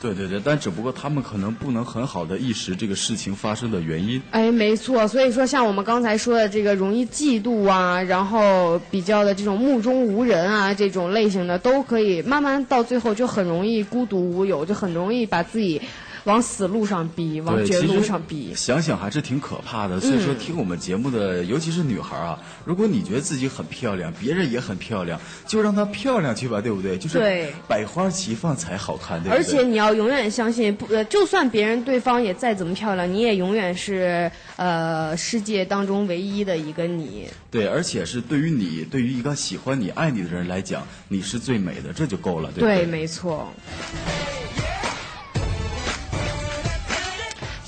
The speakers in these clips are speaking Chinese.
对对对，但只不过他们可能不能很好的意识这个事情发生的原因。哎，没错，所以说像我们刚才说的这个容易嫉妒啊，然后比较的这种目中无人啊这种类型的，都可以慢慢到最后就很容易孤独无友，就很容易把自己。往死路上逼，往绝路上逼。想想还是挺可怕的。所以说，听我们节目的，尤其是女孩啊，如果你觉得自己很漂亮，别人也很漂亮，就让她漂亮去吧，对不对？就是百花齐放才好看，对不对？而且你要永远相信，不，就算别人对方也再怎么漂亮，你也永远是呃世界当中唯一的一个你。对，而且是对于你，对于一个喜欢你、爱你的人来讲，你是最美的，这就够了，对不对？对，没错。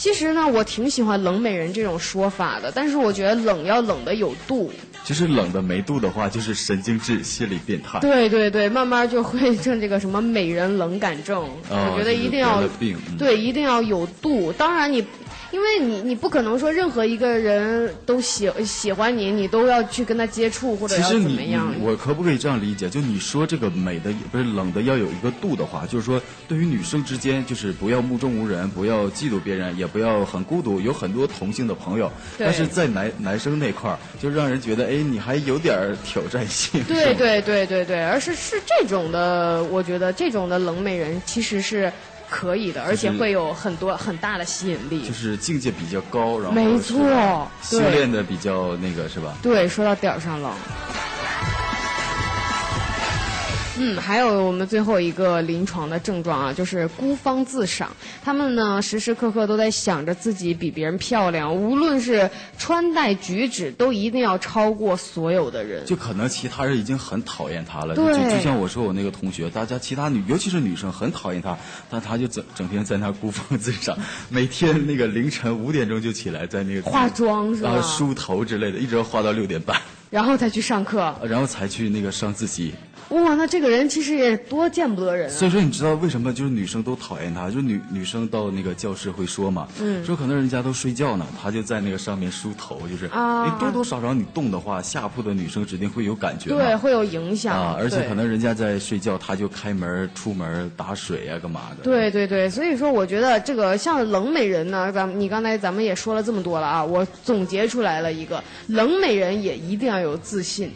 其实呢，我挺喜欢“冷美人”这种说法的，但是我觉得冷要冷的有度。就是冷的没度的话，就是神经质、心理变态。对对对，慢慢就会成这个什么美人冷感症。我觉得一定要对，一定要有度。当然你。因为你你不可能说任何一个人都喜喜欢你，你都要去跟他接触或者要怎么样？我可不可以这样理解？就你说这个美的不是冷的要有一个度的话，就是说对于女生之间，就是不要目中无人，不要嫉妒别人，也不要很孤独，有很多同性的朋友。但是在男男生那块儿，就让人觉得哎，你还有点挑战性。对对对对对，而是是这种的，我觉得这种的冷美人其实是。可以的，而且会有很多很大的吸引力。就是境界比较高，然后没错，修炼的比较那个是吧？对，说到点儿上了。嗯，还有我们最后一个临床的症状啊，就是孤芳自赏。他们呢，时时刻刻都在想着自己比别人漂亮，无论是穿戴举止，都一定要超过所有的人。就可能其他人已经很讨厌他了。对。就像我说我那个同学，大家其他女，尤其是女生很讨厌他，但他就整整天在那孤芳自赏，每天那个凌晨五点钟就起来在那个化妆是吧？梳头之类的，一直要化到六点半。然后才去上课。然后才去那个上自习。哇，那这个人其实也多见不得人。所以说，你知道为什么就是女生都讨厌他？就是女女生到那个教室会说嘛，说可能人家都睡觉呢，他就在那个上面梳头，就是你多多少少你动的话，下铺的女生指定会有感觉。对，会有影响。啊，而且可能人家在睡觉，他就开门出门打水啊，干嘛的？对对对，所以说我觉得这个像冷美人呢，咱你刚才咱们也说了这么多了啊，我总结出来了一个冷美人也一定要有自信。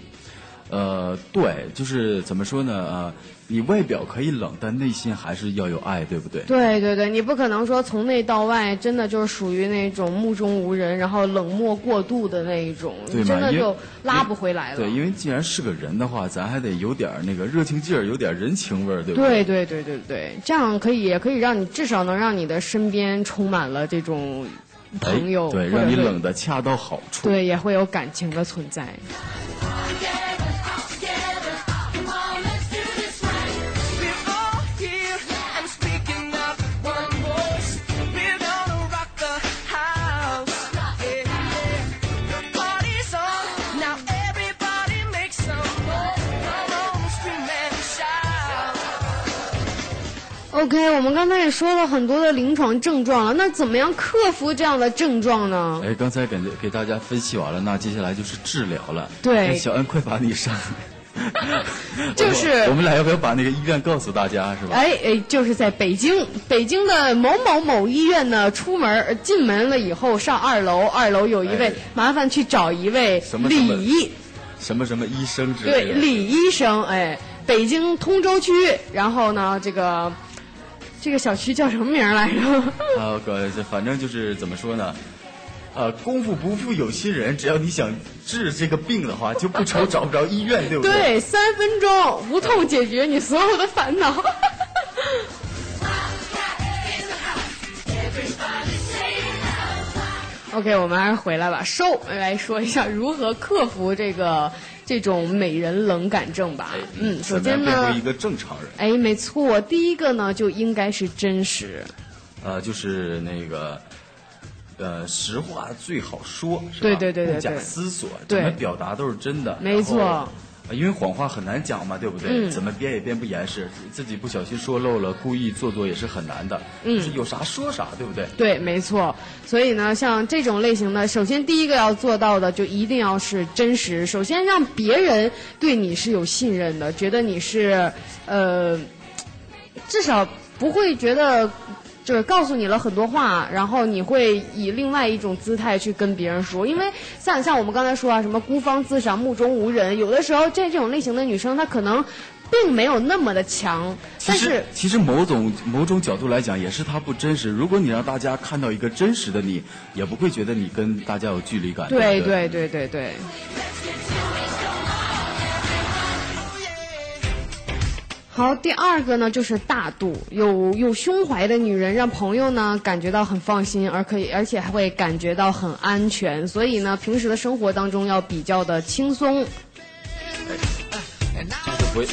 呃，对，就是怎么说呢？呃，你外表可以冷，但内心还是要有爱，对不对？对对对，你不可能说从内到外，真的就是属于那种目中无人，然后冷漠过度的那一种，真的就拉不回来了。对，因为既然是个人的话，咱还得有点那个热情劲儿，有点人情味儿，对不对？对对对对对，这样可以，也可以让你至少能让你的身边充满了这种朋友，对，让你冷的恰到好处。对，也会有感情的存在。OK，我们刚才也说了很多的临床症状了，那怎么样克服这样的症状呢？哎，刚才给给大家分析完了，那接下来就是治疗了。对，小恩，快把你上。就是我们俩要不要把那个医院告诉大家，是吧？哎哎，就是在北京，北京的某某某医院呢，出门进门了以后上二楼，二楼有一位，麻烦去找一位李什么什么医生之类的。对，李医生，哎，北京通州区，然后呢，这个。这个小区叫什么名来着？啊，哥，反正就是怎么说呢？呃，功夫不负有心人，只要你想治这个病的话，就不愁找不着医院，对不对？对，三分钟无痛解决你所有的烦恼。OK，我们还是回来吧，收来说一下如何克服这个。这种美人冷感症吧，嗯，首先呢，一个正常人。哎，没错，第一个呢就应该是真实。呃，就是那个，呃，实话最好说，是吧？对对对对不假思索，怎么表达都是真的。没错。因为谎话很难讲嘛，对不对？怎么编也编不严实，自己不小心说漏了，故意做作也是很难的。嗯，有啥说啥，对不对？对，没错。所以呢，像这种类型的，首先第一个要做到的，就一定要是真实。首先让别人对你是有信任的，觉得你是呃，至少不会觉得。就是告诉你了很多话，然后你会以另外一种姿态去跟别人说，因为像像我们刚才说啊，什么孤芳自赏、目中无人，有的时候这这种类型的女生，她可能并没有那么的强，但是其实某种某种角度来讲，也是她不真实。如果你让大家看到一个真实的你，也不会觉得你跟大家有距离感。对对对对对。好，第二个呢就是大度，有有胸怀的女人，让朋友呢感觉到很放心，而可以，而且还会感觉到很安全。所以呢，平时的生活当中要比较的轻松，就不，就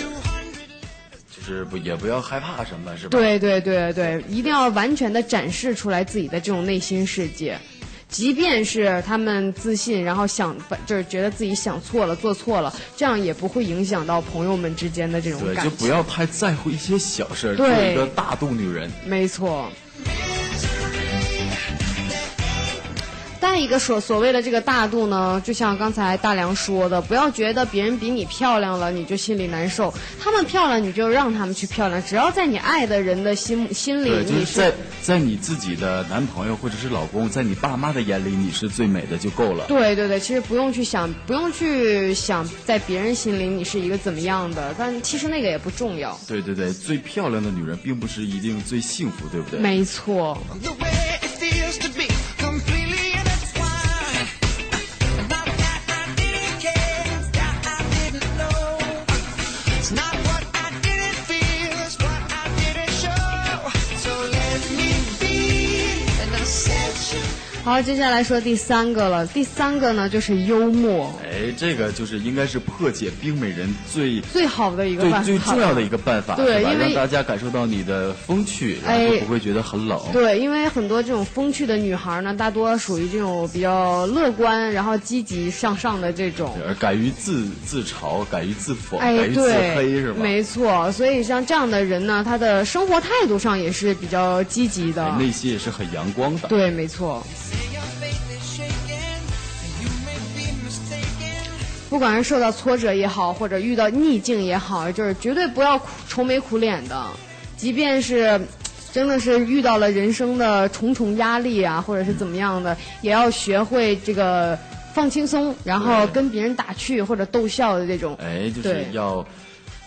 是不也不要害怕什么，是吧？对对对对，一定要完全的展示出来自己的这种内心世界。即便是他们自信，然后想就是觉得自己想错了、做错了，这样也不会影响到朋友们之间的这种感情。对，就不要太在乎一些小事，做一个大度女人。没错。再一个所所谓的这个大度呢，就像刚才大梁说的，不要觉得别人比你漂亮了你就心里难受，他们漂亮你就让他们去漂亮，只要在你爱的人的心心里，你是在在你自己的男朋友或者是老公，在你爸妈的眼里你是最美的就够了。对对对，其实不用去想，不用去想在别人心里你是一个怎么样的，但其实那个也不重要。对对对，最漂亮的女人并不是一定最幸福，对不对？没错。好，接下来说第三个了。第三个呢，就是幽默。哎，这个就是应该是破解冰美人最最好的一个办法，最最重要的一个办法，对，因为让大家感受到你的风趣，然后不会觉得很冷。对，因为很多这种风趣的女孩呢，大多属于这种比较乐观，然后积极向上的这种，敢于自自嘲，敢于自讽，敢于自黑，是吧？没错，所以像这样的人呢，他的生活态度上也是比较积极的，内心也是很阳光的。对，没错。不管是受到挫折也好，或者遇到逆境也好，就是绝对不要愁眉苦脸的。即便是真的是遇到了人生的重重压力啊，或者是怎么样的，也要学会这个放轻松，然后跟别人打趣或者逗笑的这种。哎，就是要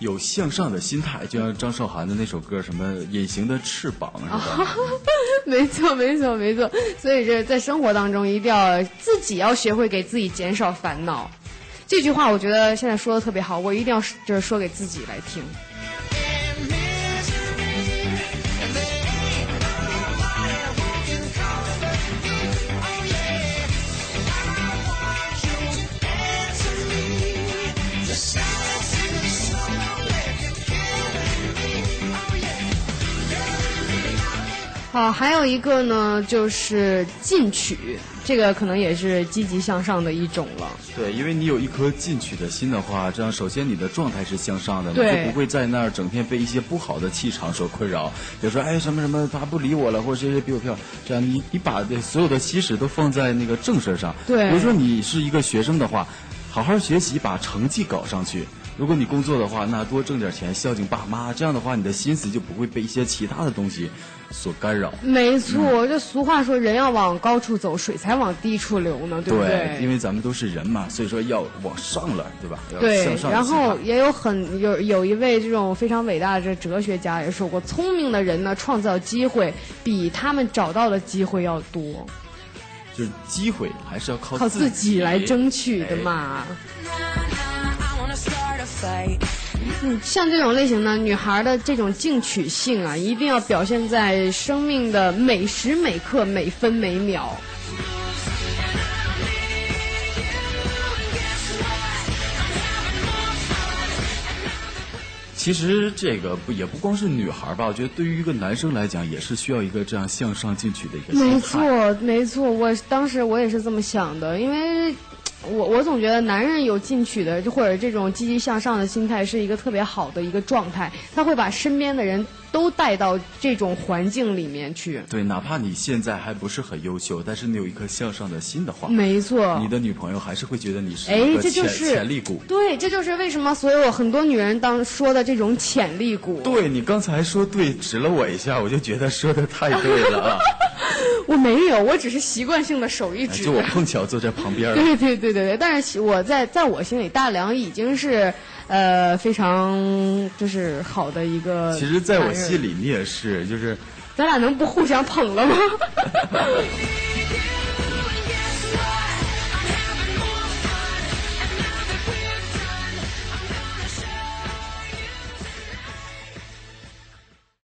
有向上的心态，就像张韶涵的那首歌，什么《隐形的翅膀》是吧？没错，没错，没错。所以这在生活当中，一定要自己要学会给自己减少烦恼。这句话我觉得现在说的特别好，我一定要就是说给自己来听。好，还有一个呢，就是进取。这个可能也是积极向上的一种了。对，因为你有一颗进取的心的话，这样首先你的状态是向上的，你就不会在那儿整天被一些不好的气场所困扰。比如说，哎，什么什么他不理我了，或者谁谁比我漂亮，这样你你把所有的心思都放在那个正事上。对。比如说你是一个学生的话，好好学习，把成绩搞上去。如果你工作的话，那多挣点钱孝敬爸妈，这样的话你的心思就不会被一些其他的东西所干扰。没错，这俗话说人要往高处走，水才往低处流呢，对不对？对因为咱们都是人嘛，所以说要往上了，对吧？对，然后也有很有有一位这种非常伟大的这哲学家也说过，聪明的人呢，创造机会比他们找到的机会要多。就是机会还是要靠靠自己来争取的嘛。嗯，像这种类型呢女孩的这种进取性啊，一定要表现在生命的每时每刻、每分每秒。其实这个不也不光是女孩吧，我觉得对于一个男生来讲，也是需要一个这样向上进取的一个没错，没错，我当时我也是这么想的，因为。我我总觉得男人有进取的，就或者这种积极向上的心态，是一个特别好的一个状态。他会把身边的人都带到这种环境里面去。对，哪怕你现在还不是很优秀，但是你有一颗向上的心的话，没错，你的女朋友还是会觉得你是哎，这就是潜力股。对，这就是为什么所有很多女人当说的这种潜力股。对你刚才说对，指了我一下，我就觉得说的太对了啊。我没有，我只是习惯性的手一指。就我碰巧坐在旁边。对对对对对，但是我在在我心里，大梁已经是呃非常就是好的一个。其实，在我心里，你也是，就是。咱俩能不互相捧了吗？